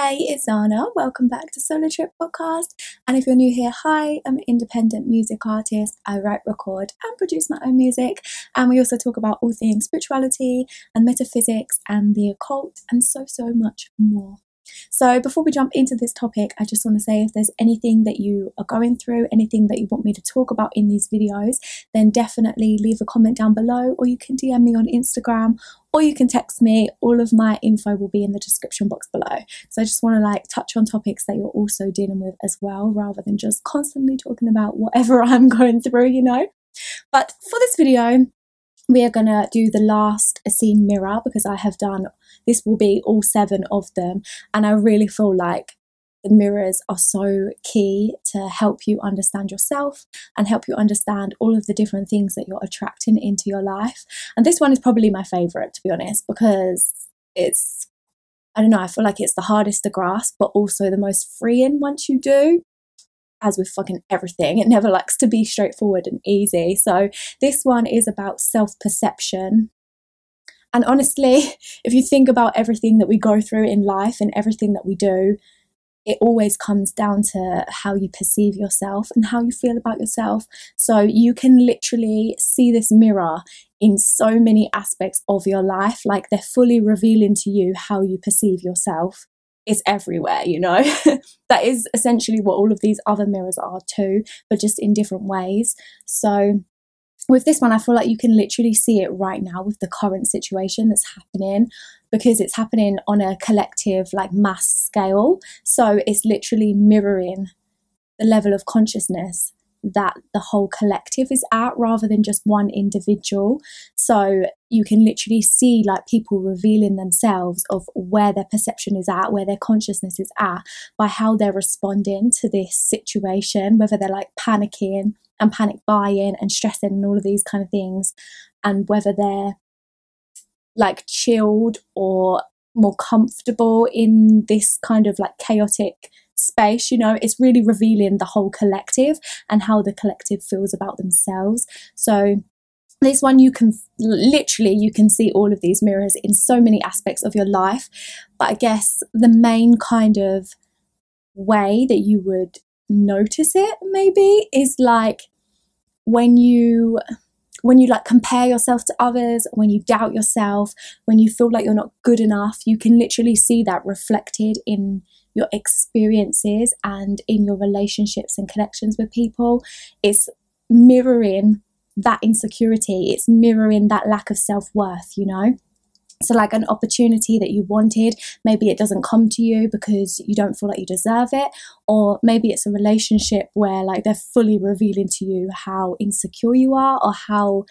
Hey, it's Zana. Welcome back to Solo Trip Podcast. And if you're new here, hi, I'm an independent music artist. I write, record, and produce my own music. And we also talk about all things spirituality and metaphysics and the occult and so, so much more. So, before we jump into this topic, I just want to say if there's anything that you are going through, anything that you want me to talk about in these videos, then definitely leave a comment down below, or you can DM me on Instagram, or you can text me. All of my info will be in the description box below. So, I just want to like touch on topics that you're also dealing with as well, rather than just constantly talking about whatever I'm going through, you know. But for this video, we are going to do the last Essene mirror because I have done this will be all seven of them and I really feel like the mirrors are so key to help you understand yourself and help you understand all of the different things that you're attracting into your life and this one is probably my favorite to be honest because it's I don't know, I feel like it's the hardest to grasp, but also the most freeing once you do as with fucking everything, it never likes to be straightforward and easy. So, this one is about self perception. And honestly, if you think about everything that we go through in life and everything that we do, it always comes down to how you perceive yourself and how you feel about yourself. So, you can literally see this mirror in so many aspects of your life, like they're fully revealing to you how you perceive yourself It's everywhere, you know? that is essentially what all of these other mirrors are too, but just in different ways. So, with this one, I feel like you can literally see it right now with the current situation that's happening because it's happening on a collective, like mass scale. So, it's literally mirroring the level of consciousness that the whole collective is at rather than just one individual. So you can literally see like people revealing themselves of where their perception is at, where their consciousness is at by how they're responding to this situation, whether they're like panicking and panic buying and stressing and all of these kind of things, and whether they're like chilled or more comfortable in this kind of like chaotic space you know? It's really revealing the whole collective and how the collective feels about themselves. So this one you can literally you can see all of these mirrors in so many aspects of your life but i guess the main kind of way that you would notice it maybe is like when you when you like compare yourself to others, when you doubt yourself, when you feel like you're not good enough, you can literally see that reflected in your experiences and in your relationships and connections with people. It's mirroring that insecurity, it's mirroring that lack of self worth, you know? So, like an opportunity that you wanted, maybe it doesn't come to you because you don't feel like you deserve it, or maybe it's a relationship where like they're fully revealing to you how insecure you are or how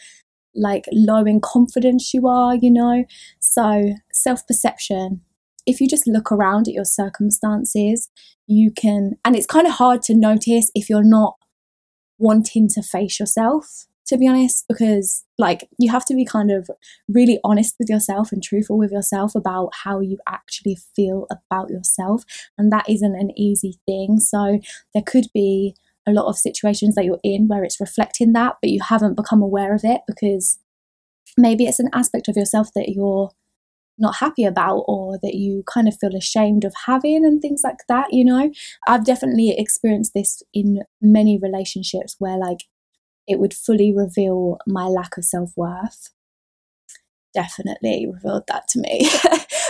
like low in confidence you are, you know. So, self perception if you just look around at your circumstances, you can, and it's kind of hard to notice if you're not wanting to face yourself, to be honest, because like you have to be kind of really honest with yourself and truthful with yourself about how you actually feel about yourself. And that isn't an easy thing. So there could be a lot of situations that you're in where it's reflecting that, but you haven't become aware of it because maybe it's an aspect of yourself that you're not happy about or that you kind of feel ashamed of having and things like that you know i've definitely experienced this in many relationships where like it would fully reveal my lack of self-worth. Definitely revealed that to me.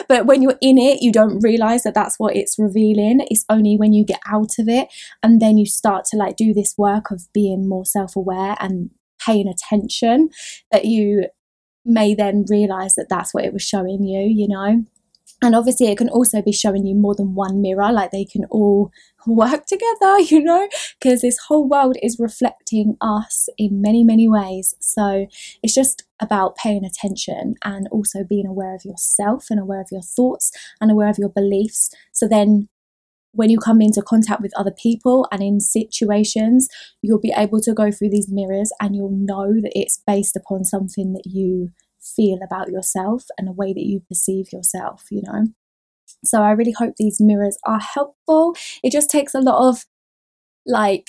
But when you're in it you don't realize that that's what it's revealing. It's only when you get out of it and then you start to like do this work of being more self-aware and paying attention that you may then realize that that's what it was showing you, you know. And obviously, it can also be showing you more than one mirror, like they can all work together, you know, because this whole world is reflecting us in many, many ways. So it's just about paying attention and also being aware of yourself and aware of your thoughts and aware of your beliefs. So then when you come into contact with other people and in situations, you'll be able to go through these mirrors and you'll know that it's based upon something that you feel about yourself and the way that you perceive yourself, you know. So I really hope these mirrors are helpful. It just takes a lot of like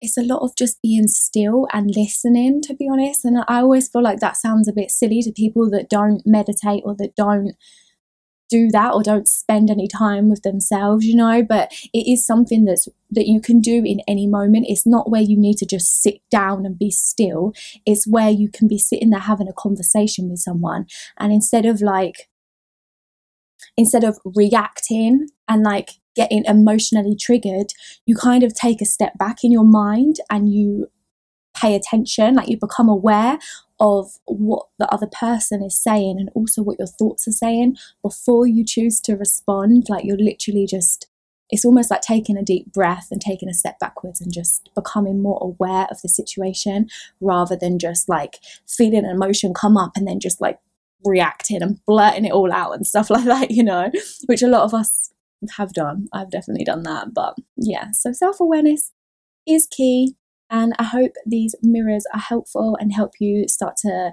it's a lot of just being still and listening to be honest and i always feel like that sounds a bit silly to people that don't meditate or that don't do that or don't spend any time with themselves you know but it is something that's that you can do in any moment. It's not where you need to just sit down and be still. It's where you can be sitting there having a conversation with someone. And instead of like instead of reacting and like getting emotionally triggered you kind of take a step back in your mind and you pay attention like you become aware of what the other person is saying and also what your thoughts are saying before you choose to respond. Like you're literally just, it's almost like taking a deep breath and taking a step backwards and just becoming more aware of the situation rather than just like feeling an emotion come up and then just like reacting and blurting it all out and stuff like that, you know, which a lot of us have done. I've definitely done that. But yeah, so self awareness is key. And I hope these mirrors are helpful and help you start to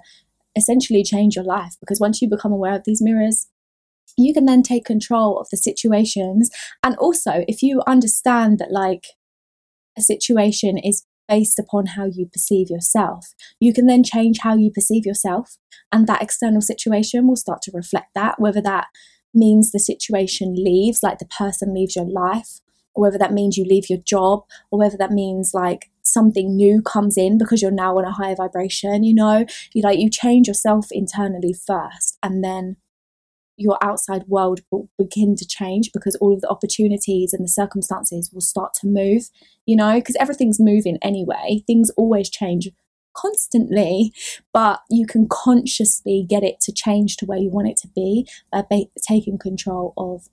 essentially change your life because once you become aware of these mirrors, you can then take control of the situations. And also, if you understand that, like, a situation is based upon how you perceive yourself, you can then change how you perceive yourself. And that external situation will start to reflect that, whether that means the situation leaves, like the person leaves your life, or whether that means you leave your job, or whether that means like something new comes in because you're now on a higher vibration, you know, you like you change yourself internally first and then your outside world will begin to change because all of the opportunities and the circumstances will start to move, you know, because everything's moving anyway. Things always change constantly, but you can consciously get it to change to where you want it to be by ba- taking control of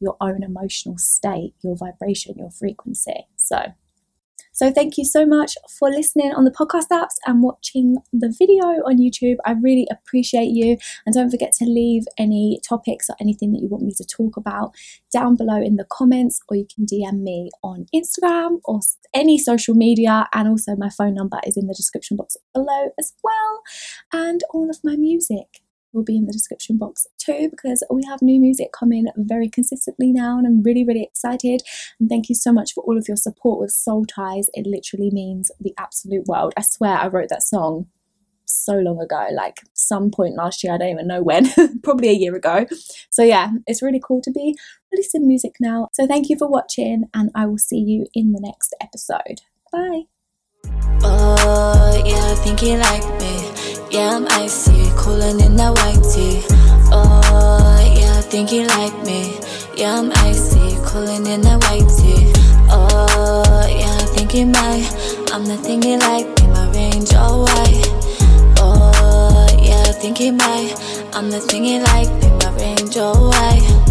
your own emotional state, your vibration, your frequency. So, so thank you so much for listening on the podcast apps and watching the video on YouTube. I really appreciate you. And don't forget to leave any topics or anything that you want me to talk about down below in the comments, or you can DM me on Instagram or any social media. And also, my phone number is in the description box below as well. And all of my music will be in the description box too because we have new music coming very consistently now and I'm really really excited. And thank you so much for all of your support with Soul Ties. It literally means the absolute world. I swear I wrote that song so long ago like some point last year I don't even know when probably a year ago. So yeah it's really cool to be releasing music now. So thank you for watching and I will see you in the next episode. Bye. Oh, yeah, Yeah, I'm icy, cooling in that white tee. Oh, yeah, think you like me. Yeah, I'm icy, cooling in that white tee. Oh, yeah, I think you might. I'm the thing you like, in my range all white. Oh, yeah, I think you might. I'm the thing you like, in my range all white.